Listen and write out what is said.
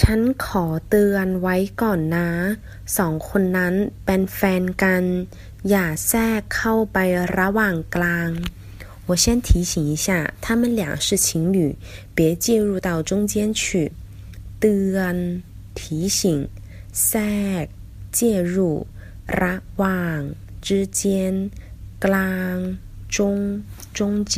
ฉันขอเตือนไว้ก่อนนะ สองคนนั้นเป็นแฟนกัน อย่าแทรกเข้าไประหว่างกลาง我先提醒一下，他们俩是情侣，别介入到中间去。เตือน提醒แทรก介入ระหว่าง之间กลาง中中间